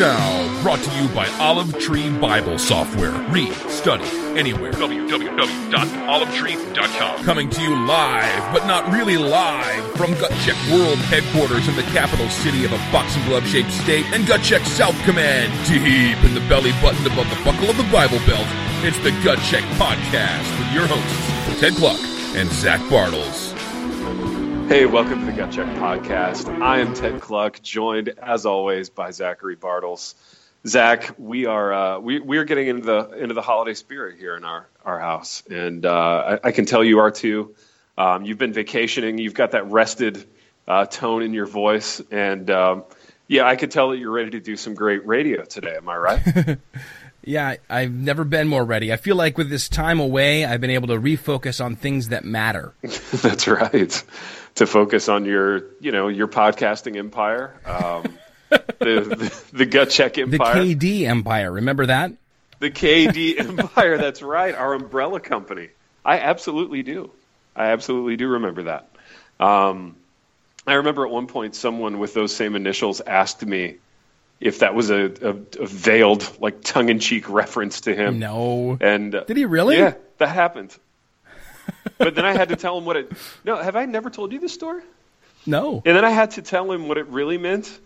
now brought to you by Olive Tree Bible Software. Read, study, anywhere. www.olivetree.com. Coming to you live, but not really live, from Gut Check World Headquarters in the capital city of a boxing glove shaped state and Gut Check South Command, deep in the belly button above the buckle of the Bible Belt. It's the Gut Check Podcast with your hosts, Ted Kluck and Zach Bartels. Hey, welcome to the Gut Check Podcast. I am Ted Kluck, joined as always by Zachary Bartels. Zach, we are uh, we we are getting into the into the holiday spirit here in our our house, and uh, I, I, can tell you are too. Um, you've been vacationing. You've got that rested uh, tone in your voice, and um, yeah, I could tell that you're ready to do some great radio today. Am I right? Yeah, I've never been more ready. I feel like with this time away, I've been able to refocus on things that matter. That's right. To focus on your, you know, your podcasting empire, um, the, the, the gut check empire, the KD empire. Remember that? The KD empire. That's right. Our umbrella company. I absolutely do. I absolutely do remember that. Um, I remember at one point someone with those same initials asked me if that was a, a, a veiled, like tongue-in-cheek reference to him. No. And uh, did he really? Yeah, that happened. But then I had to tell him what it. No, have I never told you this story? No. And then I had to tell him what it really meant,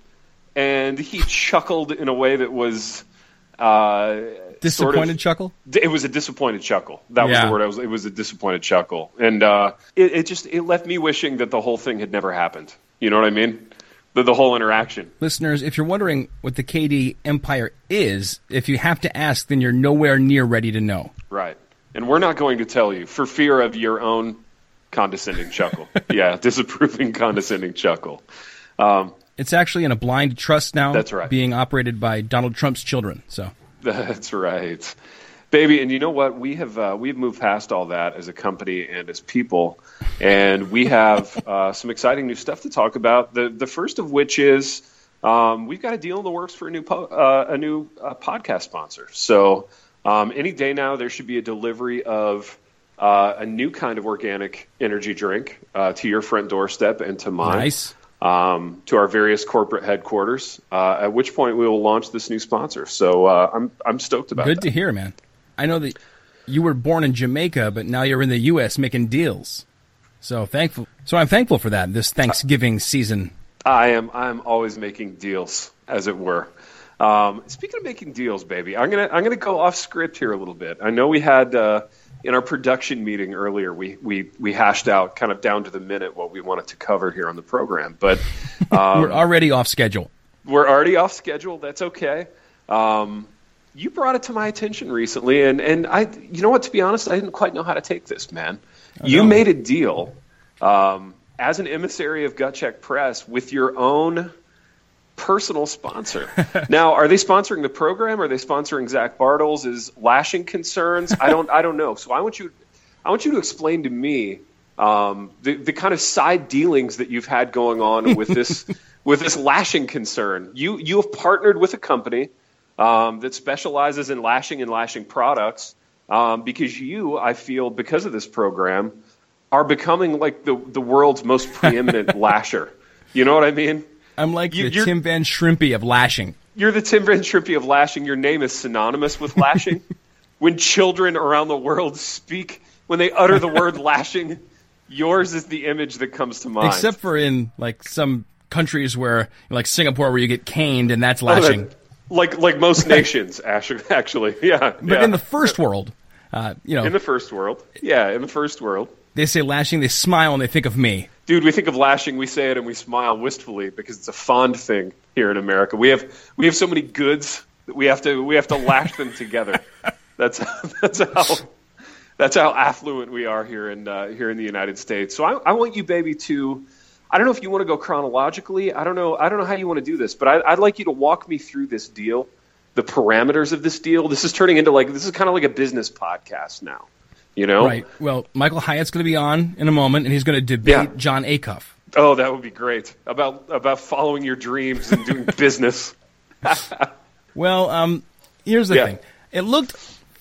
and he chuckled in a way that was. Uh, disappointed sort of, chuckle. It was a disappointed chuckle. That was the word. I was. It was a disappointed chuckle, and uh, it, it just it left me wishing that the whole thing had never happened. You know what I mean? The, the whole interaction. Listeners, if you're wondering what the KD empire is, if you have to ask, then you're nowhere near ready to know. Right. And we're not going to tell you for fear of your own condescending chuckle. yeah, disapproving condescending chuckle. Um, It's actually in a blind trust now. That's right. Being operated by Donald Trump's children. So that's right. Baby, and you know what? We have uh, we've moved past all that as a company and as people, and we have uh, some exciting new stuff to talk about. The the first of which is um, we've got a deal in the works for a new po- uh, a new uh, podcast sponsor. So um, any day now, there should be a delivery of uh, a new kind of organic energy drink uh, to your front doorstep and to mine. nice. Um, to our various corporate headquarters. Uh, at which point we will launch this new sponsor. So uh, I'm I'm stoked about it. Good that. to hear, man. I know that you were born in Jamaica, but now you're in the U.S. making deals. So thankful. So I'm thankful for that this Thanksgiving season. I am I am always making deals, as it were. Um, speaking of making deals, baby, I'm gonna I'm gonna go off script here a little bit. I know we had uh, in our production meeting earlier, we, we we hashed out kind of down to the minute what we wanted to cover here on the program, but um, we're already off schedule. we're already off schedule. That's okay. Um, you brought it to my attention recently, and, and I, you know what? To be honest, I didn't quite know how to take this, man. you made a deal um, as an emissary of Gut Check Press with your own personal sponsor. now, are they sponsoring the program? Are they sponsoring Zach Bartels' is lashing concerns? I don't, I don't know. So I want you, I want you to explain to me um, the the kind of side dealings that you've had going on with this with this lashing concern. You you have partnered with a company um, that specializes in lashing and lashing products um, because you, I feel, because of this program, are becoming like the the world's most preeminent lasher. You know what I mean? I'm like You- the Tim Van Shrimpy of lashing. You're the Tim Van Shrimpy of lashing. Your name is synonymous with lashing. when children around the world speak, when they utter the word lashing, yours is the image that comes to mind. Except for in like some countries where, like Singapore, where you get caned and that's Oh, lashing. like like most nations, actually, yeah. But yeah. in the first world, uh, you know, in the first world, yeah, in the first world, they say lashing, they smile and they think of me. Dude, we think of lashing, we say it, and we smile wistfully because it's a fond thing here in America. We have we have so many goods that we have to we have to lash them together. That's that's how that's how affluent we are here in uh, here in the United States. So I, I want you, baby, to I don't know if you want to go chronologically. I don't know. I don't know how you want to do this, but I, I'd like you to walk me through this deal, the parameters of this deal. This is turning into like this is kind of like a business podcast now. You know, Right. Well, Michael Hyatt's going to be on in a moment, and he's going to debate Yeah. Jon Acuff. Oh, that would be great about about following your dreams and doing business. Well, um, here's the Yeah. thing. It looked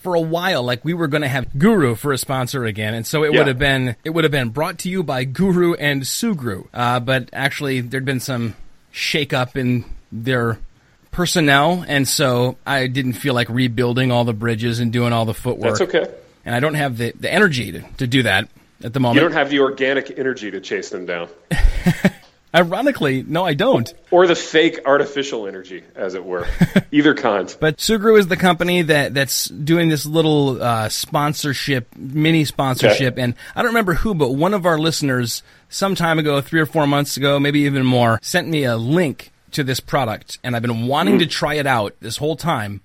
for a while like we were going to have Guru for a sponsor again, and so it Yeah. would have been it would have been brought to you by Guru and Sugru. Uh, but actually, there'd been some shakeup in their personnel, and so I didn't feel like rebuilding all the bridges and doing all the footwork. That's okay. And I don't have the, the energy to, to do that at the moment. You don't have the organic energy to chase them down. Ironically, no, I don't. Or the fake artificial energy, as it were. Either kind. But Sugru is the company that that's doing this little uh, sponsorship, mini sponsorship, Okay. and I don't remember who, but one of our listeners, some time ago, three or four months ago, maybe even more, sent me a link to this product, and I've been wanting to try it out this whole time.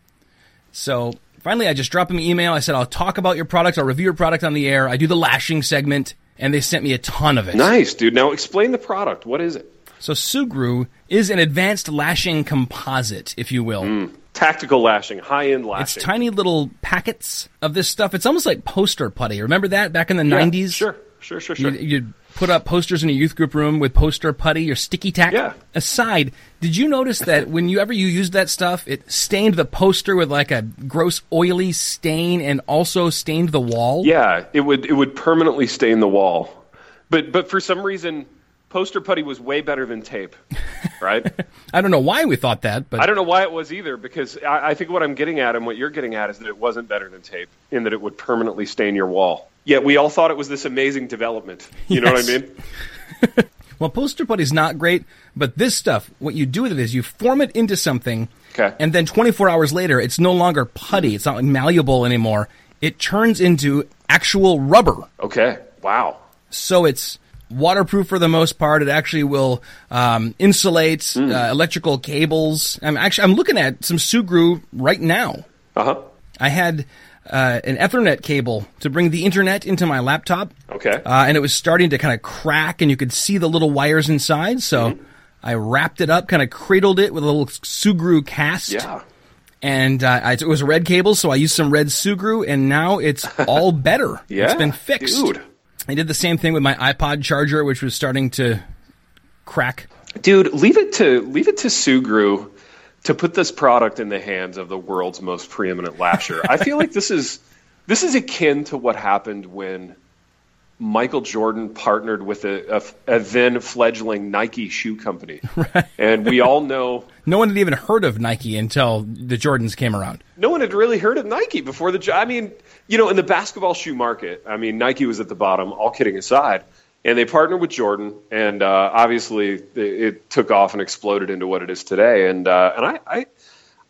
So finally, I just dropped them an email. I said, I'll talk about your product, I'll review your product on the air. I do the lashing segment, and they sent me a ton of it. Nice, dude. Now explain the product. What is it? So Sugru is an advanced lashing composite, if you will. Hmm. Tactical lashing, high end lashing. It's tiny little packets of this stuff. It's almost like poster putty. Remember that back in the Yeah, 90s? Sure, sure, sure, You, sure. you'd put up posters in a youth group room with poster putty or sticky tack. Yeah. Aside, did you notice that when you ever you used that stuff, it stained the poster with like a gross oily stain and also stained the wall? Yeah, it would it would permanently stain the wall. But but for some reason, poster putty was way better than tape, right? I don't know why we thought that, but I don't know why it was either, because I, I think what I'm getting at and what you're getting at is that it wasn't better than tape, in that it would permanently stain your wall. Yet we all thought it was this amazing development. You know what I mean? Well, poster putty's not great, but this stuff, what you do with it is you form it into something, Okay. and then 24 hours later, it's no longer putty. It's not malleable anymore. It turns into actual rubber. Okay. Wow. So it's waterproof for the most part. It actually will um, insulate Hmm. uh, electrical cables. I'm actually I'm looking at some Sugru right now. Uh huh. I had uh, an Ethernet cable to bring the internet into my laptop. Okay. Uh, and it was starting to kind of crack, and you could see the little wires inside. So Mm-hmm. I wrapped it up, kind of cradled it with a little Sugru cast. yeah. And uh, I, it was a red cable, so I used some red Sugru, and now it's all better. Yeah. It's been fixed. Dude. I did the same thing with my iPod charger, which was starting to crack. Dude, leave it to leave it to Sugru to put this product in the hands of the world's most preeminent lasher. I feel like this is this is akin to what happened when Michael Jordan partnered with a, a, a then fledgling Nike shoe company, and we all know No one had even heard of Nike until the Jordans came around. no one had really heard of Nike before the. I mean, you know, in the basketball shoe market, I mean, Nike was at the bottom. All kidding aside, and they partnered with Jordan, and uh, obviously it, it took off and exploded into what it is today. And uh, and I, I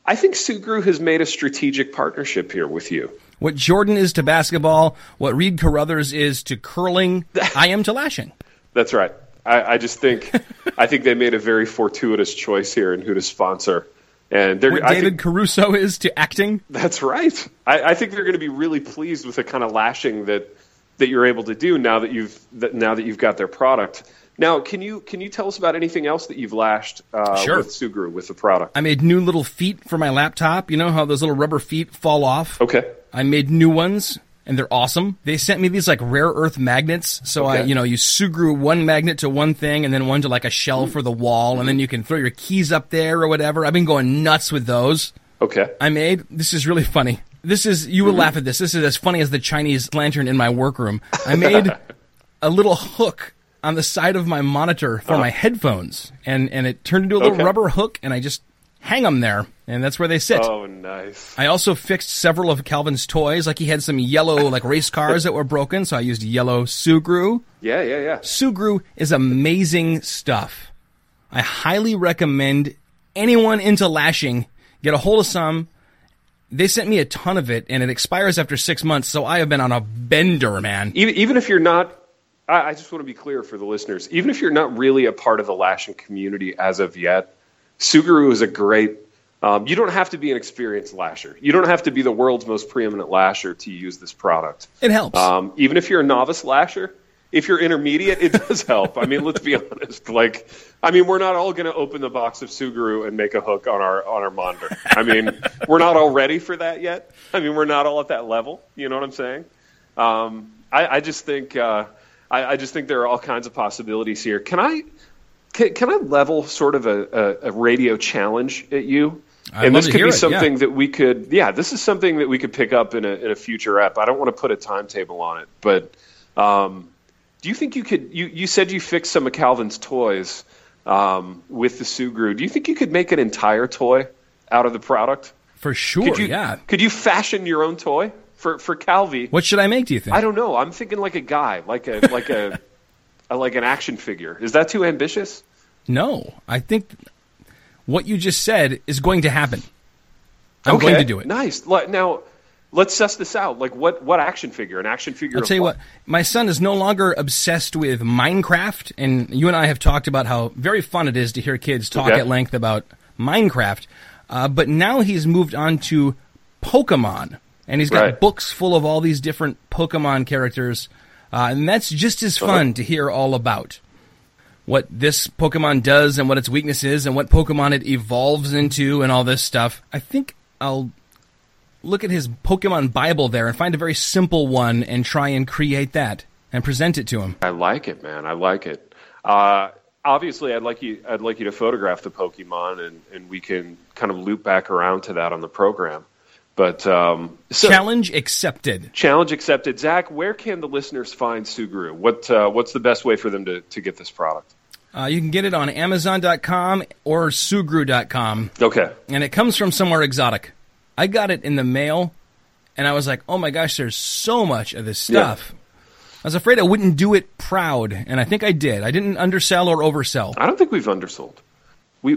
I think Sugru has made a strategic partnership here with you. What Jordan is to basketball, what Reed Carruthers is to curling, I am to lashing. That's right. I, I just think I think they made a very fortuitous choice here in who to sponsor. And they're What David think, Caruso is to acting. That's right. I, I think they're going to be really pleased with the kind of lashing that that you're able to do now that you've that now that you've got their product. Now, can you can you tell us about anything else that you've lashed uh, Sure. with Sugru with the product? I made new little feet for my laptop. You know how those little rubber feet fall off? Okay. I made new ones and they're awesome. They sent me these like rare earth magnets. So I, you know, you Sugru one magnet to one thing and then one to like a shell for the wall and then you can throw your keys up there or whatever. I've been going nuts with those. Okay. I made. This is really funny. This is you will mm-hmm. laugh at this. This is as funny as the Chinese lantern in my workroom. I made a little hook on the side of my monitor for oh. my headphones, and and it turned into a little Okay. rubber hook, and I just hang them there, and that's where they sit. Oh, nice. I also fixed several of Calvin's toys. Like he had some yellow like race cars that were broken, so I used yellow Sugru. Yeah, yeah, yeah. Sugru is amazing stuff. I highly recommend anyone into lashing get a hold of some. They sent me a ton of it, and it expires after six months. So I have been on a bender, man. Even even if you're not, I, I just want to be clear for the listeners. Even if you're not really a part of the lashing community as of yet, Sugru is a great. Um, you don't have to be an experienced lasher. You don't have to be the world's most preeminent lasher to use this product. It helps. Um, even if you're a novice lasher, if you're intermediate, it does help. I mean, let's be honest. Like, I mean, we're not all going to open the box of Sugru and make a hook on our on our monitor. I mean, we're not all ready for that yet. I mean, we're not all at that level. You know what I'm saying? Um, I, I just think uh, I, I just think there are all kinds of possibilities here. Can I can, can I level sort of a, a, a radio challenge at you? I'd and this could be it, yeah. something that we could yeah this is something that we could pick up in a, in a future app. I don't want to put a timetable on it, but um, do you think you could? You, you said you fixed some of Calvin's toys um, with the Sugru. Do you think you could make an entire toy out of the product? For sure, Could you, yeah. Could you fashion your own toy for for Calvi? What should I make? Do you think? I don't know. I'm thinking like a guy, like a like a, a like an action figure. Is that too ambitious? No, I think what you just said is going to happen. I'm going to do it. Nice. Now, let's suss this out. Like, what what action figure? An action figure? I'll tell you what, my son is no longer obsessed with Minecraft, and you and I have talked about how very fun it is to hear kids talk Okay. at length about Minecraft. Uh, but now he's moved on to Pokemon, and he's got Right. books full of all these different Pokemon characters, uh, and that's just as Uh-huh. fun to hear all about. What this Pokemon does and what its weakness is and what Pokemon it evolves into and all this stuff. I think I'll look at his Pokemon Bible there and find a very simple one and try and create that and present it to him. I like it, man. I like it. Uh, obviously, I'd like you. I'd like you to photograph the Pokemon, and, and we can kind of loop back around to that on the program. But um, so, Challenge accepted. challenge accepted. Zach, where can the listeners find Sugru? What uh, What's the best way for them to, to get this product? Uh, you can get it on Amazon.com or Sugru.com, Okay. and it comes from somewhere exotic. I got it in the mail, and I was like, oh my gosh, there's so much of this Yeah. stuff. I was afraid I wouldn't do it proud, and I think I did. I didn't undersell or oversell. I don't think we've undersold. We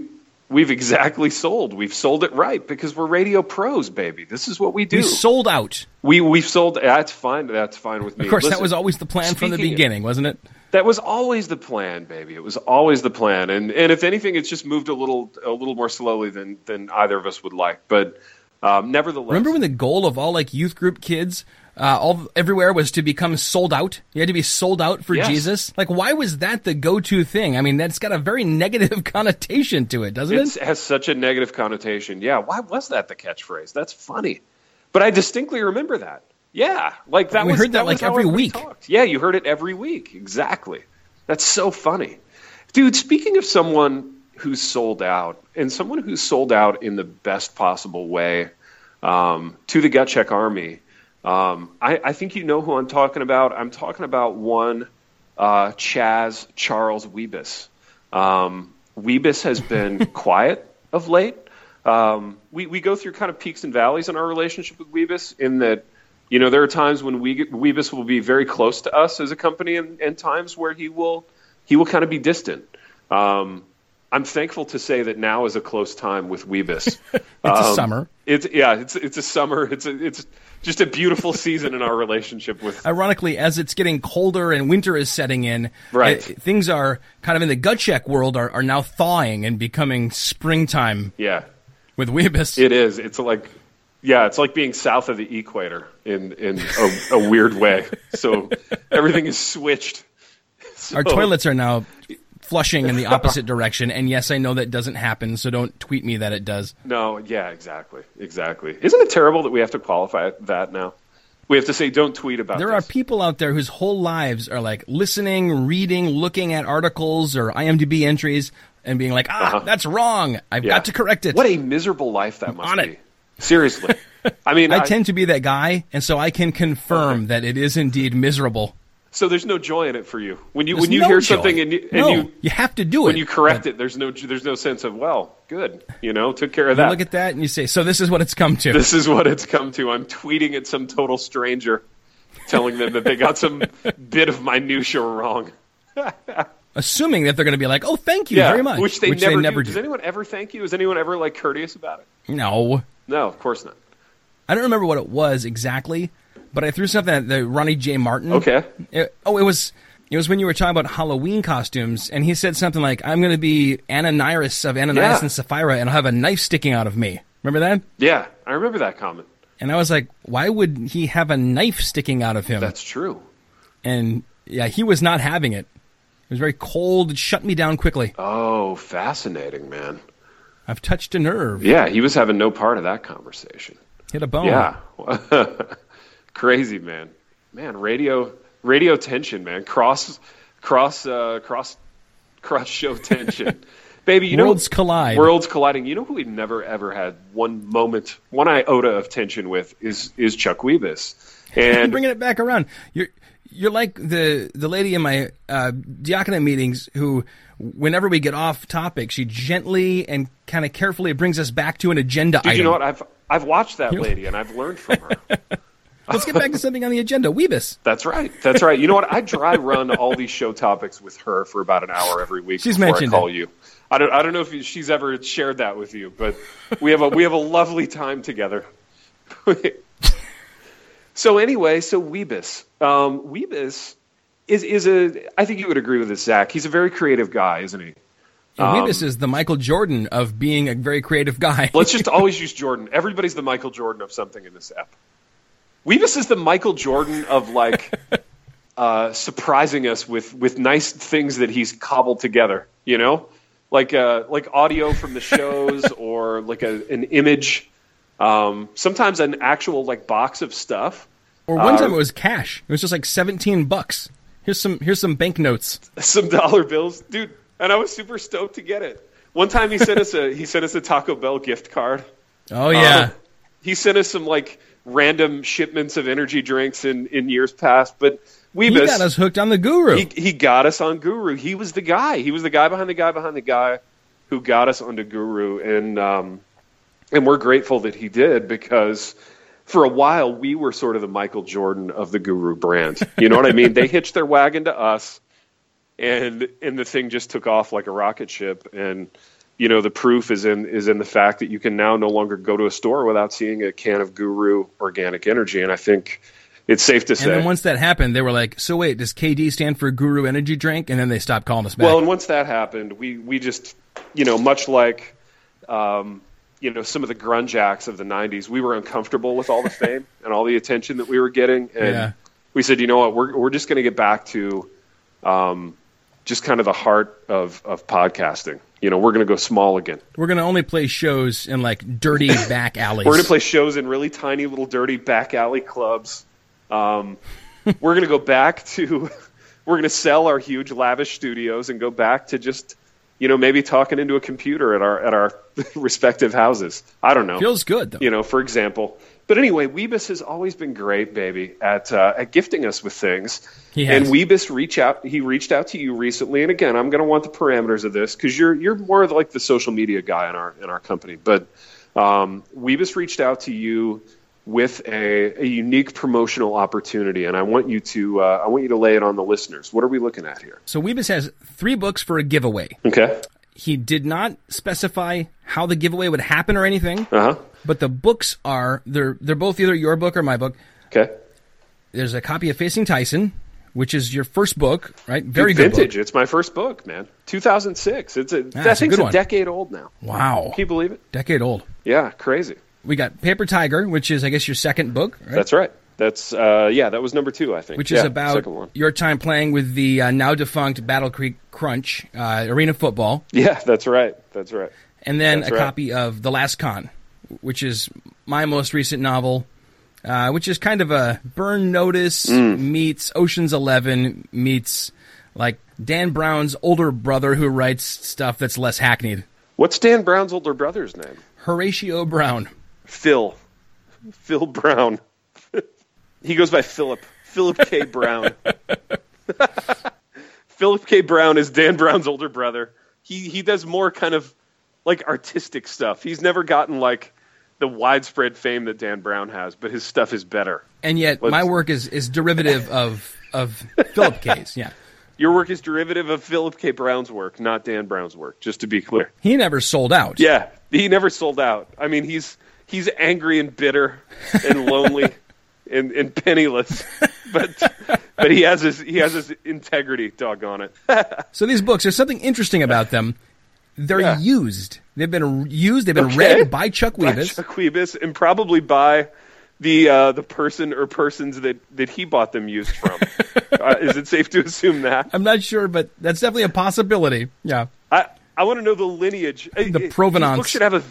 we've exactly sold. We've sold it right because we're radio pros, baby. This is what we do. We sold out. we we've sold. That's fine. That's fine with me. Of course, that was always the plan from the beginning, wasn't it? That was always the plan, baby. It was always the plan, and and if anything, it's just moved a little a little more slowly than than either of us would like. But um, nevertheless, Remember when the goal of all like youth group kids, uh, all everywhere was to become sold out? You had to be sold out for Yes. Jesus. Like, why was that the go-to thing? I mean, that's got a very negative connotation to it, doesn't It's- it? it has such a negative connotation. Yeah, why was that the catchphrase? That's funny, but I distinctly remember that. Yeah, like that. We was, heard that, was like, every week. talked. Yeah, you heard it every week. Exactly. That's so funny, dude. Speaking of someone who's sold out, and someone who's sold out in the best possible way um, to the Gut Check Army, um, I, I think you know who I'm talking about. I'm talking about one uh, Chaz Charles Weebus. Um, Weebus has been quiet of late. Um, we, we go through kind of peaks and valleys in our relationship with Weebus in that, you know, there are times when we, Weebus will be very close to us as a company and, and times where he will, he will kind of be distant. Um, I'm thankful to say that now is a close time with Weebus. It's a um, summer. It's yeah, it's it's a summer. It's a, it's just a beautiful season in our relationship with Ironically, as it's getting colder and winter is setting in, Right. things are kind of in the gut check world are, are now thawing and becoming springtime yeah. with Weebus. It is. It's like, yeah, it's like being south of the equator in in a, a weird way. So everything is switched. Our toilets are now flushing in the opposite direction, and yes, I know that doesn't happen, so don't tweet me that it does. No, yeah, exactly, exactly. Isn't it terrible that we have to qualify that now? We have to say, don't tweet about. There are people out there whose whole lives are like listening, reading, looking at articles or IMDb entries and being like, ah, that's wrong. I've Uh-huh. Yeah. got to correct it. What a miserable life that must be. Seriously, I mean, I I- tend to be that guy, and so I can confirm that it is indeed miserable. So there's no joy in it for you when you There's when you no hear joy. something and you, and no, you have to do it when you correct it. There's no there's no sense of well, good, you know, took care of You that. look at that and you say, so this is what it's come to. this is what it's come to. I'm tweeting at some total stranger, telling them that they got some bit of minutia wrong. Assuming that they're going to be like, oh, thank you Yeah, very much. which they never, do. do. Does anyone ever thank you? Is anyone ever like courteous about it? no. No, of course not. I don't remember what it was exactly, but I threw something at the Ronnie J. Martin. Okay. It- oh, it was it was when you were talking about Halloween costumes, and he said something like, "I'm going to be Ananias of Ananias Yeah. and Sapphira, and I'll have a knife sticking out of me." Remember that? Yeah, I remember that comment. And I was like, "Why would he have a knife sticking out of him?" That's true. and yeah, he was not having it. It was very cold. It shut me down quickly. Oh, fascinating, man. I've touched a nerve. Yeah, he was having no part of that conversation. Hit a bone. Yeah, crazy, man. Man, radio radio tension, man. Cross cross uh, cross cross show tension. Baby, you Worlds know collide. Worlds colliding. You know who we've never ever had one moment, one iota of tension with is is Chuck Weebus. And bringing it back around. You're You're like the the lady in my uh, diaconate meetings who, whenever we get off topic, she gently and kind of carefully brings us back to an agenda Dude, item. you know what? I've I've watched that lady and I've learned from her. Let's get back to something on the agenda. Weebus. That's right. That's right. You know what? I dry run all these show topics with her for about an hour every week She's before mentioned I call it. you. I don't I don't know if she's ever shared that with you, but we have a we have a lovely time together. so anyway, so Weebus. Um, Weebus is is a I think you would agree with this, Zach. He's a very creative guy, isn't he? And Weebus is the Michael Jordan of being a very creative guy. Let's just always use Jordan. Everybody's the Michael Jordan of something in this app. Weebus is the Michael Jordan of like uh, surprising us with with nice things that he's cobbled together. You know, like uh, like audio from the shows or like a, an image. Um, sometimes an actual like box of stuff. or one uh, time it was cash. It was just like seventeen bucks. Here's some here's some banknotes. some dollar bills, dude. And I was super stoked to get it. One time he sent us a he sent us a Taco Bell gift card. Oh yeah. Uh, he sent us some like random shipments of energy drinks in, in years past, but he Weebus, got us hooked on the guru. he, he got us on Guru. He was the guy. He was the guy behind the guy behind the guy who got us onto Guru, and um, and we're grateful that he did because for a while we were sort of the Michael Jordan of the Guru brand. You know what I mean? they hitched their wagon to us, and and the thing just took off like a rocket ship. And you know the proof is in is in the fact that you can now no longer go to a store without seeing a can of Guru organic energy. And I think it's safe to say. and then once that happened, they were like, "So wait, does KD stand for Guru Energy Drink?" And then they stopped calling us back. Well, and once that happened, we we just, you know, much like, um, you know, some of the grunge acts of the '90s, we were uncomfortable with all the fame and all the attention that we were getting, and Yeah. we said, you know what, we're we're just going to get back to, um, just kind of the heart of of podcasting. You know, we're going to go small again. We're gonna only play shows in like dirty back alleys. We're going to play shows in really tiny little dirty back alley clubs. Um, we're going to go back to, we're going to sell our huge lavish studios and go back to just, you know, maybe talking into a computer at our at our respective houses. I don't know. Feels good though. you know, for example. But anyway, Weebus has always been great, baby, at uh, at gifting us with things. He has. And Weebus reach out. He reached out to you recently, and again, I'm going to want the parameters of this because you're you're more like the social media guy in our in our company. But um, Weebus reached out to you with a, a unique promotional opportunity, and I want you to uh, I want you to lay it on the listeners. What are we looking at here? So Weebus has three books for a giveaway. Okay. He did not specify how the giveaway would happen or anything, Uh huh. but the books are they're they're both either your book or my book. Okay. There's a copy of Facing Tyson, which is your first book, right? Very good Vintage. book. It's my first book, man. 2006. It's a that it's a thing's a one. decade old now. Wow, Can you believe it? decade old. Yeah, crazy. We got Paper Tiger, which is I guess your second book, right? That's right. That's uh, yeah, that was number two, I think. which Yeah, is about your time playing with the uh, now defunct Battle Creek Crunch uh, arena football, Yeah, that's right. That's right. and then That's a right. copy of The Last Con, which is my most recent novel, uh, which is kind of a Burn Notice Mm. meets Ocean's Eleven meets like Dan Brown's older brother who writes stuff that's less hackneyed. What's Dan Brown's older brother's name? Horatio Brown. Phil. Phil Brown. He goes by Philip. Philip K. Brown. Philip K. Brown is Dan Brown's older brother. He he does more kind of like artistic stuff. He's never gotten like the widespread fame that Dan Brown has, but his stuff is better. And yet, Let's- my work is, is derivative of of Philip K's. Yeah, Your work is derivative of Philip K. Brown's work, not Dan Brown's work, just to be clear. he never sold out. Yeah, he never sold out. I mean, he's he's angry and bitter and lonely and, and penniless, but but he has his he has his integrity. Doggone it. So these books, there's something interesting about them. They're Yeah. used. They've been used. They've been Okay. read by Chuck By Weebus. Chuck Weebus, and probably by the uh, the person or persons that that he bought them used from. uh, is it safe to assume that? I'm not sure, but that's definitely a possibility. Yeah. I I want to know the lineage. The These provenance. books should have a.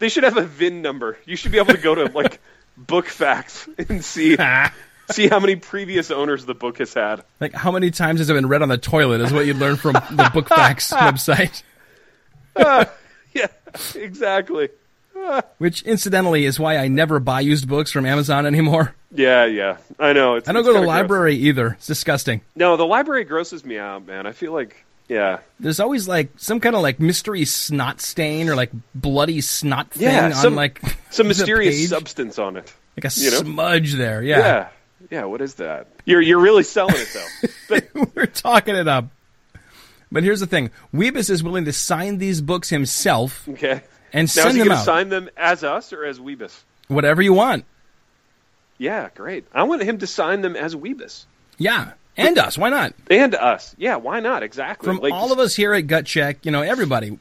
They should have a VIN number. You should be able to go to like book facts and see see how many previous owners the book has had. Like how many times has it been read on the toilet is what you'd learn from the book facts website. Yeah, exactly. Which incidentally is why I never buy used books from Amazon anymore. Yeah, yeah, I know. It's, I don't go to the kinda gross. library either. It's disgusting. No, the library grosses me out, man. I feel like, yeah, There's always like some kind of like mystery snot stain or like bloody snot thing Yeah, on some- like some mysterious substance on it. like a you know? smudge there. Yeah. Yeah, yeah, What is that? You're you're really selling it though. but we're talking it up. But here's the thing: Weebus is willing to sign these books himself okay. and Now send he them out. sign them as us or as Weebus? Whatever you want. Yeah, great. I want him to sign them as Weebus Yeah, and us. Why not? and us. Yeah, why not? Exactly. From Like, all of us here at Gut Check, you know, everybody,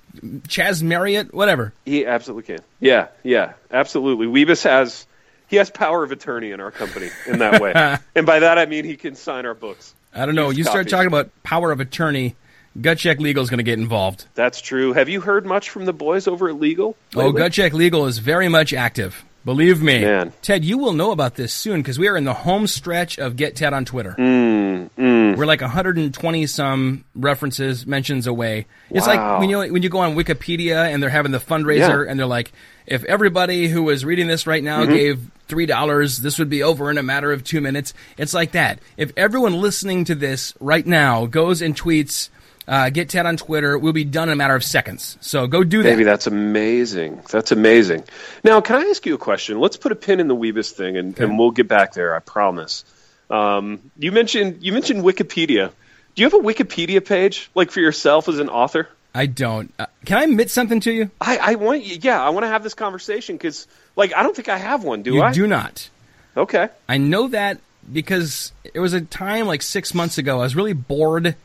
Chaz Marriott, whatever. He absolutely can. Yeah, yeah, absolutely. Weebus has he has power of attorney in our company in that way, and by that I mean he can sign our books. I don't know. You start talking about power of attorney, Gut Check Legal is going to get involved. That's true. Have you heard much from the boys over at Legal? Oh. Gut Check Legal is very much active. Believe me. Man. Ted, you will know about this soon because we are in the home stretch of Get Ted on Twitter. Mm, We're like 120 some references, mentions away. It's Wow. like when you when you go on Wikipedia and they're having the fundraiser Yeah. and they're like, if everybody who was reading this right now Mm-hmm. gave three dollars, this would be over in a matter of two minutes. It's like that. If everyone listening to this right now goes and tweets, uh, "Get Ted on Twitter," we'll be done in a matter of seconds. So go do that. Maybe that's amazing. That's amazing. Now, can I ask you a question? Let's put a pin in the Weebus thing, and, and we'll get back there. I promise. Um, you mentioned you mentioned Wikipedia. Do you have a Wikipedia page, like for yourself as an author? I don't. Uh, can I admit something to you? I, I want you. Yeah, I want to have this conversation because, like, I don't think I have one. Do you I? do not. Okay. I know that because it was a time like six months ago. I was really bored,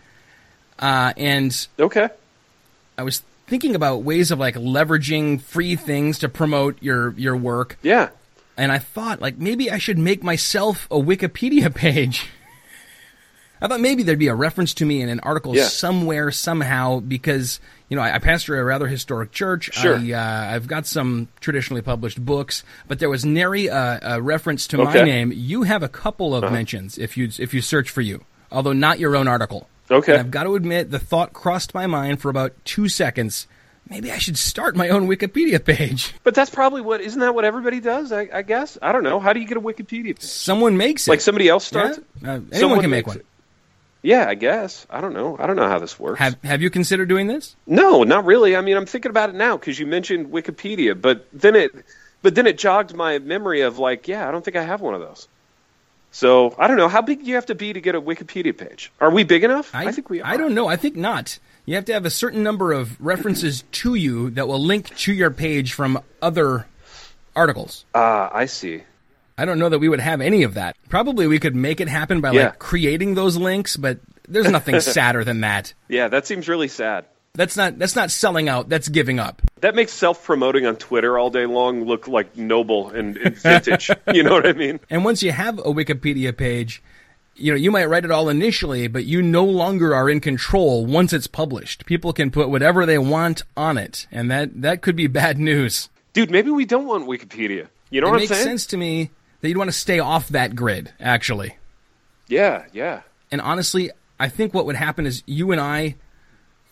uh, and Okay. I was thinking about ways of like leveraging free things to promote your your work. Yeah. And I thought like maybe I should make myself a Wikipedia page. I thought maybe there'd be a reference to me in an article Yeah. somewhere somehow because you know I, I pastor a rather historic church. Sure. I, uh, I've got some traditionally published books, but there was nary a, a reference to my Okay. Uh-huh. name. You have a couple of mentions if you if you search for you, although not your own article. Okay. And I've got to admit, the thought crossed my mind for about two seconds. Maybe I should start my own Wikipedia page. But that's probably what isn't that what everybody does? I, I guess I don't know. How do you get a Wikipedia? page? Someone makes it. Like somebody else starts? it? Uh, anyone Someone can make one. it. Yeah, I guess. I don't know. I don't know how this works. Have Have you considered doing this? No, not really. I mean, I'm thinking about it now because you mentioned Wikipedia, but then it, but then it jogged my memory of like, yeah, I don't think I have one of those. So I don't know how big do you have to be to get a Wikipedia page. Are we big enough? I, think we are. I don't know. I think not. You have to have a certain number of references to you that will link to your page from other articles. Ah, I see. I don't know that we would have any of that. Probably we could make it happen by Yeah. like creating those links, but there's nothing sadder than that. Yeah, that seems really sad. That's not that's not selling out. That's giving up. That makes self-promoting on Twitter all day long look like noble and, and vintage. you know what I mean? And once you have a Wikipedia page, you know, you might write it all initially, but you no longer are in control once it's published. People can put whatever they want on it, and that that could be bad news. Dude, maybe we don't want Wikipedia. You know it what I'm saying? makes sense to me that you'd want to stay off that grid, actually. Yeah, yeah. And honestly, I think what would happen is you and I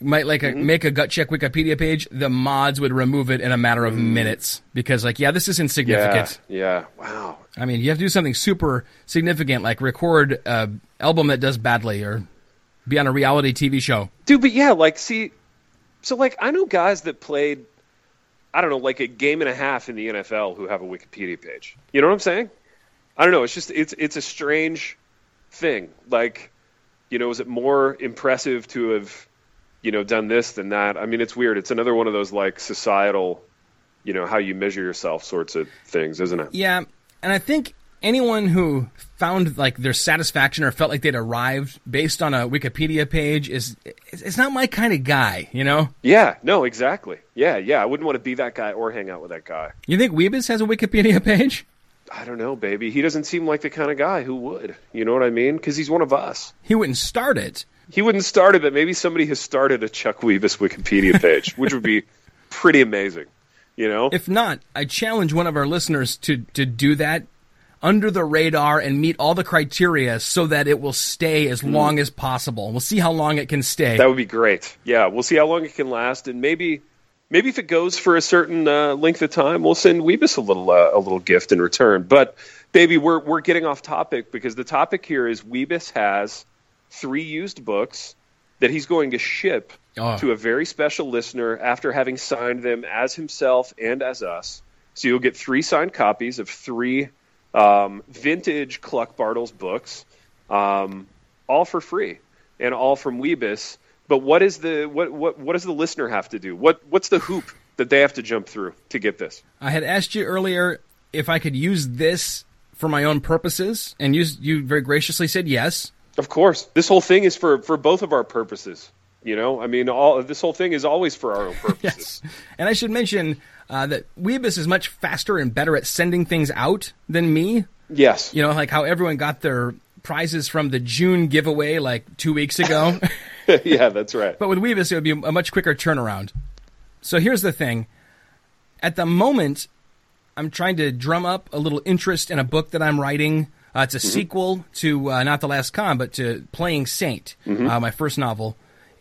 might like a, Mm-hmm. make a gut check Wikipedia page. The mods would remove it in a matter Mm. of minutes because, like, yeah, this is Yeah, insignificant. yeah. Wow. I mean, you have to do something super significant, like record a album that does badly or be on a reality TV show. Dude, but yeah, like, see, so like, I know guys that played, I don't know, like a game and a half in the NFL who have a Wikipedia page. You know what I'm saying? I don't know. It's just it's it's a strange thing. Like, you know, is it more impressive to have, you know, done this than that? I mean, it's weird. It's another one of those like societal, you know, how you measure yourself sorts of things, isn't it? Yeah, and I think anyone who found like their satisfaction or felt like they'd arrived based on a Wikipedia page is it's not my kind of guy, you know? Yeah. No. Exactly. Yeah. Yeah. I wouldn't want to be that guy or hang out with that guy. You think Weebus has a Wikipedia page? I don't know, baby. He doesn't seem like the kind of guy who would. You know what I mean? Because he's one of us. He wouldn't start it. He wouldn't start it, but maybe somebody has started a Chuck Weebus Wikipedia page, which would be pretty amazing. You know? If not, I challenge one of our listeners to to do that under the radar and meet all the criteria so that it will stay as long as possible. We'll see how long it can stay. that would be great. Yeah, we'll see how long it can last, and maybe, maybe if it goes for a certain uh, length of time, we'll send Weebus a little uh, a little gift in return. But baby, we're we're getting off topic because the topic here is Weebus has three used books that he's going to ship Oh. to a very special listener after having signed them as himself and as us. So you'll get three signed copies of three um, vintage Kluck Bartels books, um, all for free and all from Weebus. But what is the what what what does the listener have to do? What what's the hoop that they have to jump through to get this? I had asked you earlier if I could use this for my own purposes, and you you very graciously said yes. Of course, this whole thing is for for both of our purposes. You know, I mean, all this whole thing is always for our own purposes. yes. And I should mention uh, that Weebus is much faster and better at sending things out than me. yes. You know, like how everyone got their prizes from the June giveaway like two weeks ago. yeah, that's right. But with Weebus, it would be a much quicker turnaround. So here's the thing. At the moment, I'm trying to drum up a little interest in a book that I'm writing. Uh, it's a sequel to uh, not the Last Con, but to Playing Saint, uh, my first novel.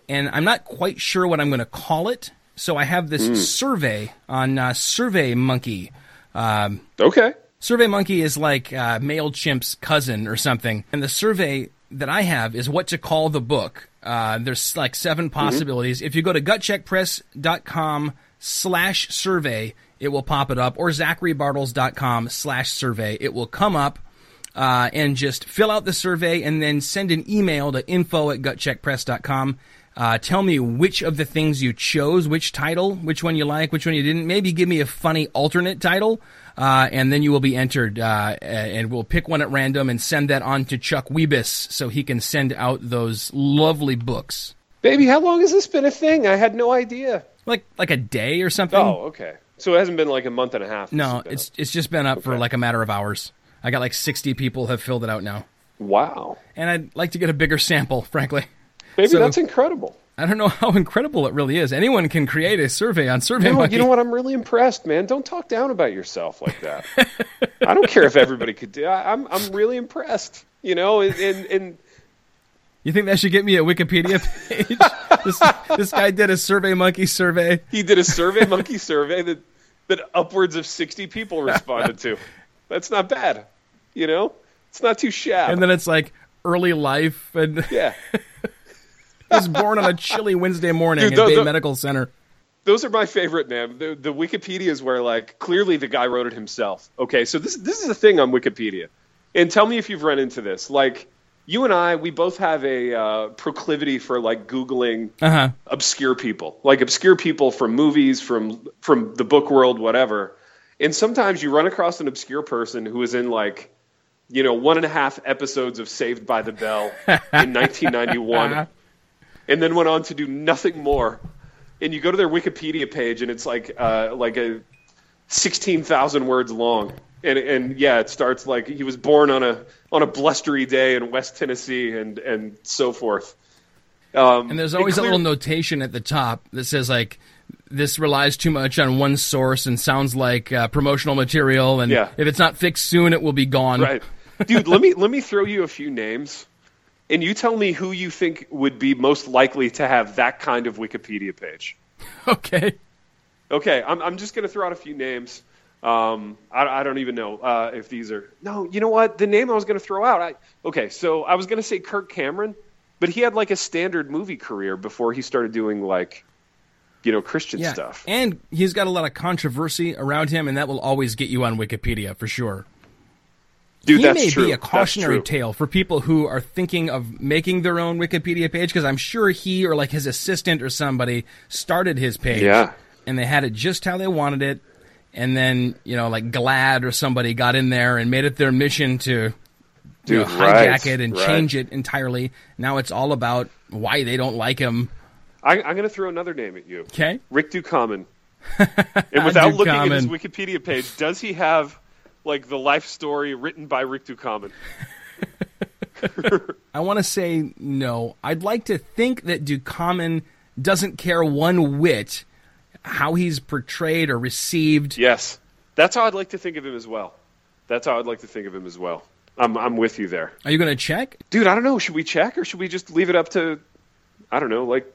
And I'm not quite sure what I'm going to call it. So I have this survey on uh, Survey Monkey. Um, Okay. Survey Monkey is like uh, MailChimp's cousin or something. And the survey that I have is what to call the book. Uh, there's like seven possibilities. If you go to gutcheckpress.com slash survey, it will pop it up, or zacharybartels.com slash survey. It will come up. Uh, and just fill out the survey and then send an email to info at gutcheckpress.com. Uh, tell me which of the things you chose, which title, which one you like, which one you didn't. Maybe give me a funny alternate title, uh, and then you will be entered. Uh, and we'll pick one at random and send that on to Chuck Weebus so he can send out those lovely books. Baby, how long has this been a thing? I had no idea. Like like a day or something. Oh, okay. So it hasn't been like a month and a half. no, been it's it's just been up for like a matter of hours. I got like sixty people have filled it out now, wow. and I'd like to get a bigger sample, frankly. Maybe So- that's incredible. I don't know how incredible it really is. Anyone can create a survey on SurveyMonkey. No, you know what? I'm really impressed, man. Don't talk down about yourself like that. I don't care if everybody could do. I, I'm I'm really impressed. You know, and, and and You think that should get me a Wikipedia page? this, this guy did a Survey Monkey survey. he did a survey monkey survey that that upwards of 60 people responded to. That's not bad. You know, it's not too shabby. And then it's like early life and yeah. was born on a chilly Wednesday morning Dude, at the- Bay Medical Center. those are my favorite, man. The, the Wikipedia is where like clearly the guy wrote it himself. Okay, so this this is a thing on Wikipedia, and tell me if you've run into this. Like you and I, we both have a uh, proclivity for like googling Uh huh. obscure people, like obscure people from movies, from from the book world, whatever. And sometimes you run across an obscure person who is in like, you know, one and a half episodes of Saved by the Bell in 1991, and then went on to do nothing more. And you go to their Wikipedia page, and it's like uh, like a 16,000 words long. And, and yeah, it starts like he was born on a on a blustery day in West Tennessee, and and so forth. Um, And there's always clear- a little notation at the top that says like this relies too much on one source and sounds like uh, promotional material and Yeah. if it's not fixed soon it will be gone. Right, dude. let me let me throw you a few names, and you tell me who you think would be most likely to have that kind of Wikipedia page. Okay. Okay, I'm I'm just gonna throw out a few names. Um, I, I don't even know uh, if these are. No, you know what? The name I was gonna throw out. I okay, so I was gonna say Kirk Cameron, but he had like a standard movie career before he started doing like, you know, Christian Yeah. stuff. And he's got a lot of controversy around him and that will always get you on Wikipedia for sure. Dude, he that's may true. be a cautionary tale for people who are thinking of making their own Wikipedia page because I'm sure he or like his assistant or somebody started his page. Yeah. And they had it just how they wanted it. And then, you know, like GLAAD or somebody got in there and made it their mission to you know, hijack right, it and right. change it entirely. Now it's all about why they don't like him. I, I'm gonna throw another name at you. Okay? Rick Ducommun. and without looking at his Wikipedia page, does he have like the life story written by Rick Ducommun? I want to say no. I'd like to think that Ducommun doesn't care one whit how he's portrayed or received. Yes, that's how I'd like to think of him as well. That's how I'd like to think of him as well. I'm I'm with you there, Are you going to check? dude. I don't know. Should we check or should we just leave it up to? I don't know. Like,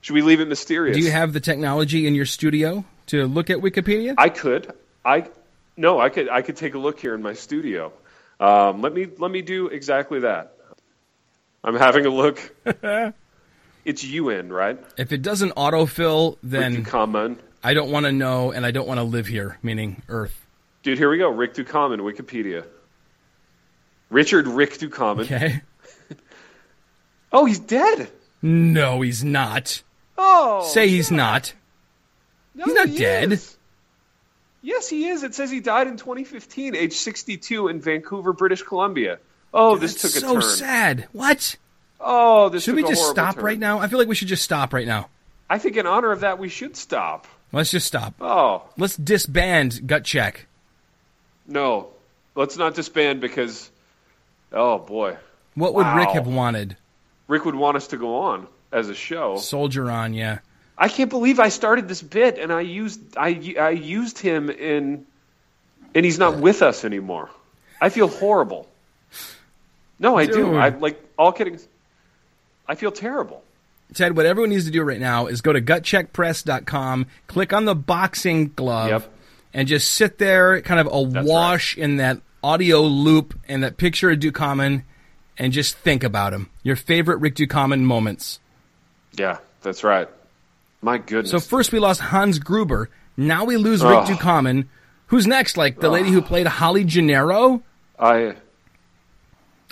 should we leave it mysterious? Do you have the technology in your studio to look at Wikipedia? I could. I no. I could. I could take a look here in my studio. Um, let me let me do exactly that. I'm having a look. it's UN, right? If it doesn't autofill, then Common. I don't want to know, and I don't want to live here, meaning Earth. Dude, here we go. Rick Ducommun, Wikipedia. Richard Rick Ducommun. Okay. Oh, he's dead. No, he's not. Oh, Say he's not. no, he's not he dead. is. Yes, he is. It says he died in 2015, age 62, in Vancouver, British Columbia. Oh, this took a so turn. sad. What? Oh, this Should we just stop turn. right now? I feel like we should just stop right now. I think in honor of that, we should stop. Let's just stop. Oh Let's disband Gut Check. no, let's not disband because. Oh boy, What would Rick have wanted? Rick would want us to go on as a show. Soldier on, yeah. I can't believe I started this bit and I used I I used him in, and he's not with us anymore. I feel horrible. No, I Dude. do. I like all kidding. I feel terrible. Ted, what everyone needs to do right now is go to gutcheckpress.com, click on the boxing glove, Yep. and just sit there kind of awash in that audio loop and that picture of Ducommun and just think about him. Your favorite Rick Ducommun moments. Yeah, that's right. My goodness. So first we lost Hans Gruber. Now we lose. Rick Ducommun. Who's next? Like the lady who played Holly Gennaro? I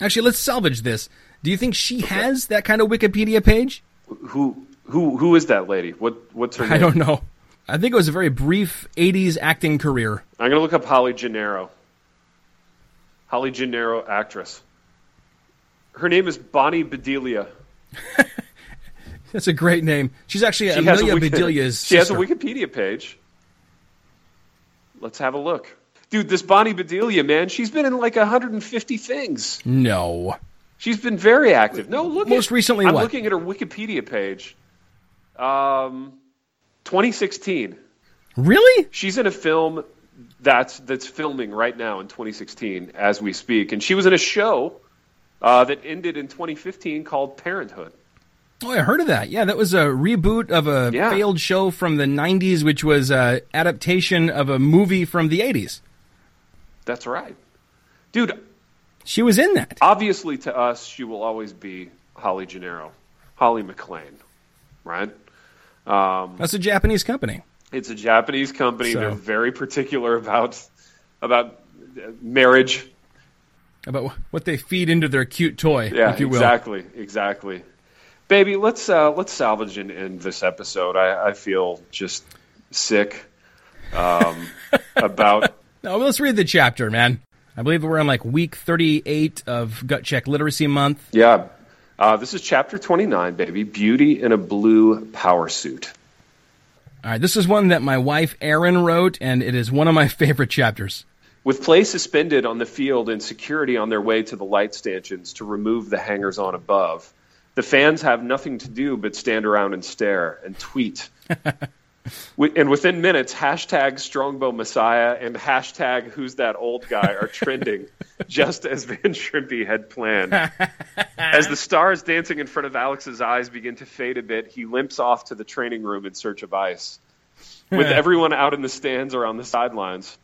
Actually, let's salvage this. Do you think she has that kind of Wikipedia page? who who who is that lady? What what's her name? I don't know. I think it was a very brief 80s acting career. I'm gonna look up Holly Gennaro. Holly Gennaro, actress. Her name is Bonnie Bedelia. That's a great name. She's actually She Amelia Wiki- Bedelia's She has a. Wikipedia page. Let's have a look. Dude, this Bonnie Bedelia, man, she's been in like 150 things. No. She's been very active. No, look. Most at, recently I'm what? looking at her Wikipedia page. Um, 2016. Really? She's in a film that's that's filming right now in 2016 as we speak, and she was in a show uh, that ended in 2015 called Parenthood. Oh, I heard of that. Yeah, that was a reboot of a Yeah. failed show from the 90s, which was a adaptation of a movie from the 80s. That's right, dude. She was in that. Obviously, to us, she will always be Holly Gennaro, Holly McClane, right? Um, That's a Japanese company. It's a Japanese company. So- They're very particular about about uh, marriage. About what they feed into their cute toy, Yeah, if you will. exactly, exactly. Baby, let's uh, let's salvage and end this episode. I, I feel just sick um, about. No, let's read the chapter, man. I believe we're on like week 38 of Gut Check Literacy Month. Yeah, uh, this is chapter twenty nine, baby. Beauty in a blue power suit. All right, this is one that my wife Erin wrote, and it is one of my favorite chapters. With play suspended on the field and security on their way to the light stanchions to remove the hangers on above, the fans have nothing to do but stand around and stare and tweet. And within minutes, hashtag Strongbow Messiah and hashtag Who's That Old Guy are trending, just as Van Shrimpy had planned. As the stars dancing in front of Alex's eyes begin to fade a bit, he limps off to the training room in search of ice. With everyone out in the stands or on the sidelines,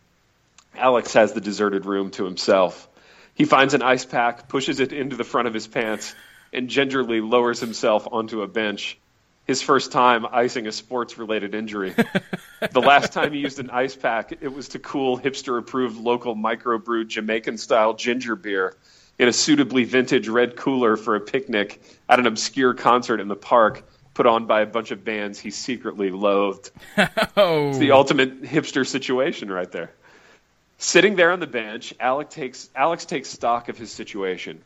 Alex has the deserted room to himself. He finds an ice pack, pushes it into the front of his pants, and gingerly lowers himself onto a bench. His first time icing a sports related injury. the last time he used an ice pack, it was to cool hipster approved local microbrewed Jamaican style ginger beer in a suitably vintage red cooler for a picnic at an obscure concert in the park put on by a bunch of bands he secretly loathed Oh, the ultimate hipster situation right there. Sitting there on the bench, Alex takes, Alex takes stock of his situation.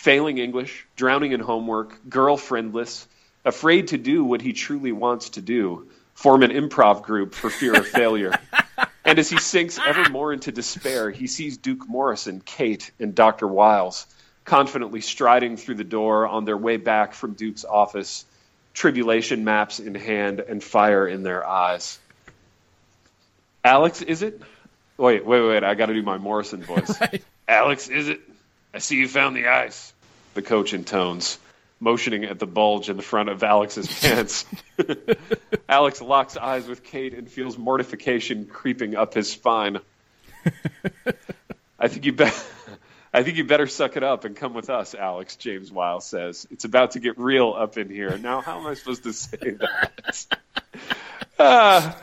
Failing English, drowning in homework, girlfriendless, afraid to do what he truly wants to do, form an improv group for fear of failure. and as he sinks ever more into despair, he sees Duke Morrison, Kate, and Dr. Wiles confidently striding through the door on their way back from Duke's office, tribulation maps in hand and fire in their eyes. Alex, is it? Wait, wait, wait. I got to do my Morrison voice. Alex, is it? I see you found the ice. The coach intones, motioning at the bulge in the front of Alex's pants. Alex locks eyes with Kate and feels mortification creeping up his spine. I think you bet. I think you better suck it up and come with us, Alex, James Wiles says. It's about to get real up in here. Now, how am I supposed to say that? Ah.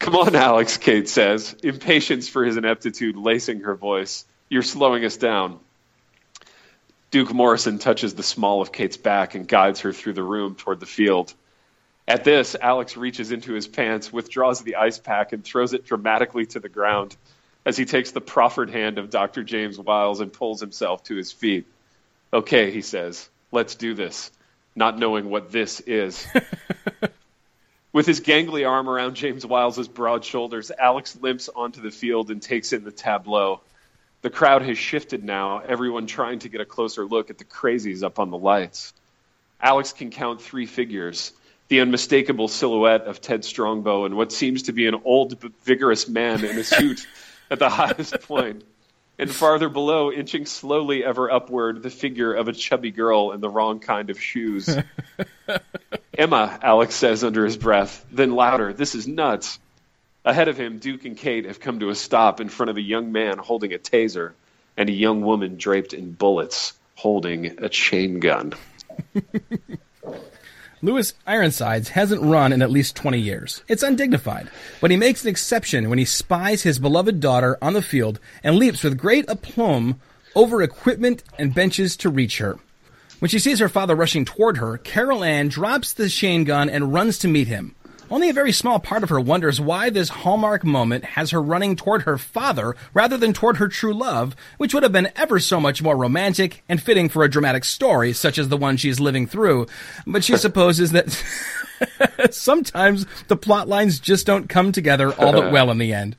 come on, Alex, Kate says, impatience for his ineptitude lacing her voice. You're slowing us down. Duke Morrison touches the small of Kate's back and guides her through the room toward the field. At this, Alex reaches into his pants, withdraws the ice pack, and throws it dramatically to the ground as he takes the proffered hand of Dr. James Wiles and pulls himself to his feet. Okay, he says, let's do this, not knowing what this is. With his gangly arm around James Wiles' broad shoulders, Alex limps onto the field and takes in the tableau. The crowd has shifted now, everyone trying to get a closer look at the crazies up on the lights. Alex can count three figures the unmistakable silhouette of Ted Strongbow and what seems to be an old but vigorous man in a suit at the highest point. And farther below, inching slowly ever upward, the figure of a chubby girl in the wrong kind of shoes. Emma, Alex says under his breath, then louder, this is nuts. Ahead of him, Duke and Kate have come to a stop in front of a young man holding a taser and a young woman draped in bullets holding a chain gun. Louis Ironsides hasn't run in at least 20 years. It's undignified, but he makes an exception when he spies his beloved daughter on the field and leaps with great aplomb over equipment and benches to reach her. When she sees her father rushing toward her, Carol Ann drops the chain gun and runs to meet him. Only a very small part of her wonders why this hallmark moment has her running toward her father rather than toward her true love, which would have been ever so much more romantic and fitting for a dramatic story such as the one she's living through. But she supposes that sometimes the plot lines just don't come together all that well in the end.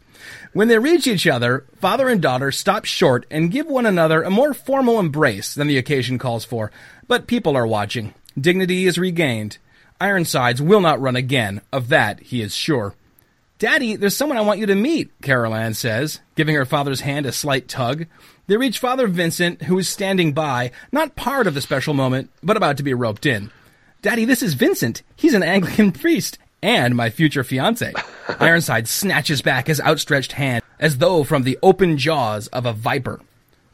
When they reach each other, father and daughter stop short and give one another a more formal embrace than the occasion calls for. But people are watching. Dignity is regained. Ironsides will not run again, of that he is sure. Daddy, there's someone I want you to meet, Carol Ann says, giving her father's hand a slight tug. They reach Father Vincent, who is standing by, not part of the special moment, but about to be roped in. Daddy, this is Vincent. He's an Anglican priest and my future fiance. Ironside snatches back his outstretched hand as though from the open jaws of a viper.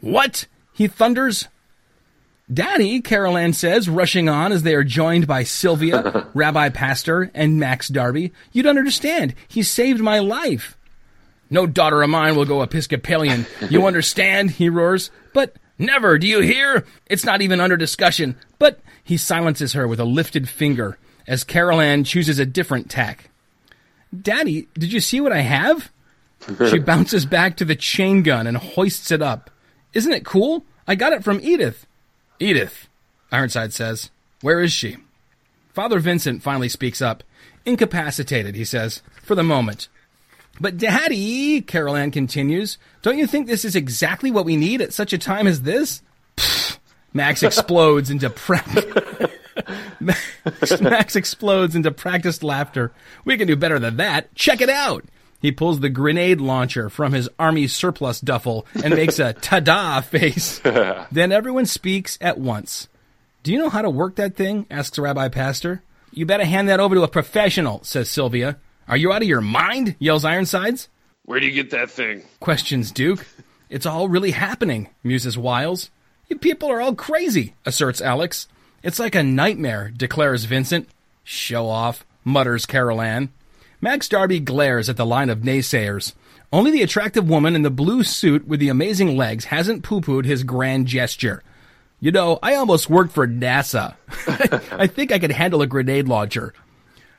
What? He thunders. Daddy, Carol Ann says, rushing on as they are joined by Sylvia, Rabbi Pastor, and Max Darby. You don't understand. He saved my life. No daughter of mine will go Episcopalian. You understand? He roars. But never, do you hear? It's not even under discussion. But he silences her with a lifted finger as Carol Ann chooses a different tack. Daddy, did you see what I have? she bounces back to the chain gun and hoists it up. Isn't it cool? I got it from Edith. Edith, Ironside says. Where is she? Father Vincent finally speaks up. Incapacitated, he says, for the moment. But Daddy, Carol Ann continues, don't you think this is exactly what we need at such a time as this? Max explodes into pra- Max explodes into practiced laughter. We can do better than that. Check it out. He pulls the grenade launcher from his army surplus duffel and makes a ta-da face. then everyone speaks at once. Do you know how to work that thing? asks Rabbi Pastor. You better hand that over to a professional, says Sylvia. Are you out of your mind? yells Ironsides. Where do you get that thing? Questions Duke. It's all really happening, muses Wiles. You people are all crazy, asserts Alex. It's like a nightmare, declares Vincent. Show off, mutters Carol Ann. Max Darby glares at the line of naysayers. Only the attractive woman in the blue suit with the amazing legs hasn't poo pooed his grand gesture. You know, I almost worked for NASA. I think I could handle a grenade launcher.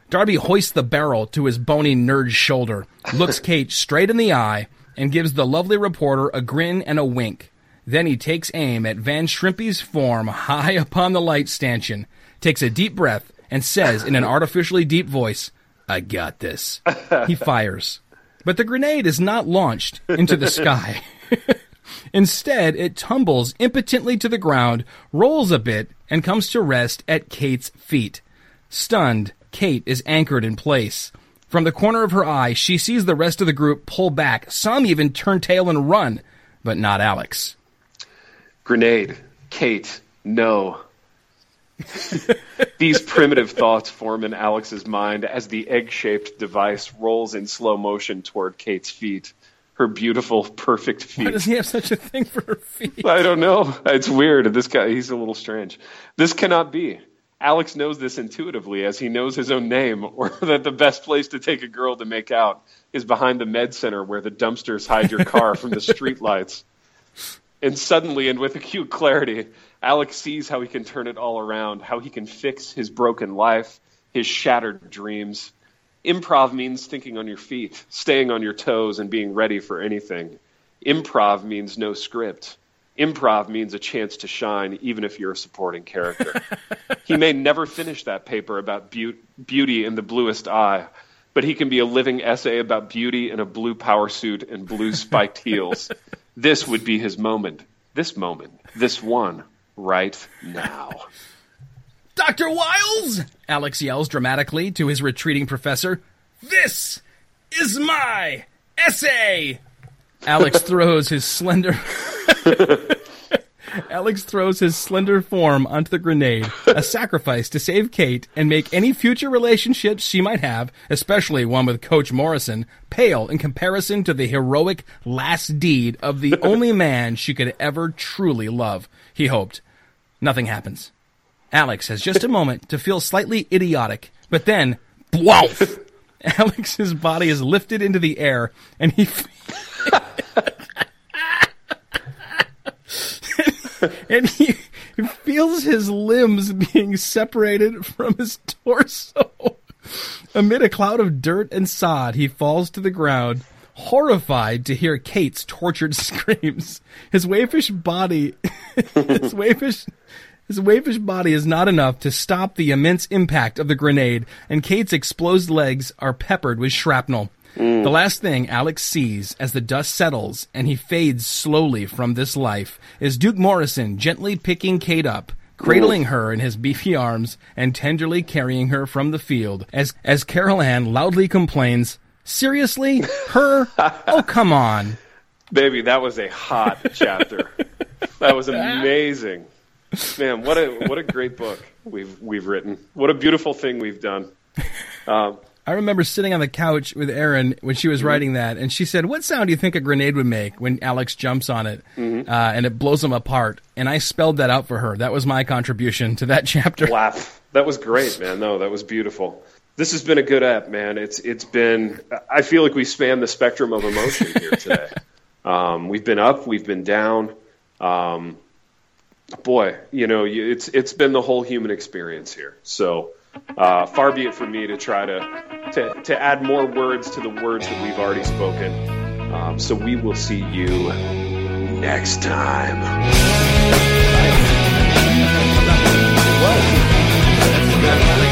Darby hoists the barrel to his bony nerd's shoulder, looks Kate straight in the eye, and gives the lovely reporter a grin and a wink. Then he takes aim at Van Shrimpy's form high upon the light stanchion, takes a deep breath, and says in an artificially deep voice, I got this. He fires. But the grenade is not launched into the sky. Instead, it tumbles impotently to the ground, rolls a bit, and comes to rest at Kate's feet. Stunned, Kate is anchored in place. From the corner of her eye, she sees the rest of the group pull back. Some even turn tail and run, but not Alex. Grenade. Kate. No. These primitive thoughts form in Alex's mind as the egg shaped device rolls in slow motion toward Kate's feet. her beautiful, perfect feet. Why does he have such a thing for her feet? I don't know. It's weird. This guy, he's a little strange. This cannot be. Alex knows this intuitively as he knows his own name, or that the best place to take a girl to make out is behind the med center where the dumpsters hide your car from the streetlights. And suddenly, and with acute clarity, Alex sees how he can turn it all around, how he can fix his broken life, his shattered dreams. Improv means thinking on your feet, staying on your toes, and being ready for anything. Improv means no script. Improv means a chance to shine, even if you're a supporting character. he may never finish that paper about be- beauty in the bluest eye, but he can be a living essay about beauty in a blue power suit and blue spiked heels. This would be his moment. This moment. This one. Right now. Dr. Wiles! Alex yells dramatically to his retreating professor. This is my essay! Alex throws his slender. Alex throws his slender form onto the grenade, a sacrifice to save Kate and make any future relationships she might have, especially one with Coach Morrison, pale in comparison to the heroic last deed of the only man she could ever truly love. He hoped. Nothing happens. Alex has just a moment to feel slightly idiotic, but then, woof! Alex's body is lifted into the air, and he. and he feels his limbs being separated from his torso. Amid a cloud of dirt and sod, he falls to the ground, horrified to hear Kate's tortured screams. His waifish body, his waifish, his waifish body is not enough to stop the immense impact of the grenade, and Kate's exposed legs are peppered with shrapnel. Mm. The last thing Alex sees as the dust settles and he fades slowly from this life is Duke Morrison gently picking Kate up, cradling her in his beefy arms, and tenderly carrying her from the field as, as Carol Ann loudly complains, Seriously? Her? Oh, come on. Baby, that was a hot chapter. That was amazing. Man, what a what a great book we've we've written. What a beautiful thing we've done. Um, I remember sitting on the couch with Erin when she was writing that, and she said, "What sound do you think a grenade would make when Alex jumps on it uh, and it blows him apart?" And I spelled that out for her. That was my contribution to that chapter. Wow, that was great, man. No, that was beautiful this has been a good app, man. It's it's been. I feel like we spanned the spectrum of emotion here today. um, we've been up, we've been down. Um, boy, you know, you, it's it's been the whole human experience here. So uh, far be it from me to try to, to to add more words to the words that we've already spoken. Um, so we will see you next time. Whoa.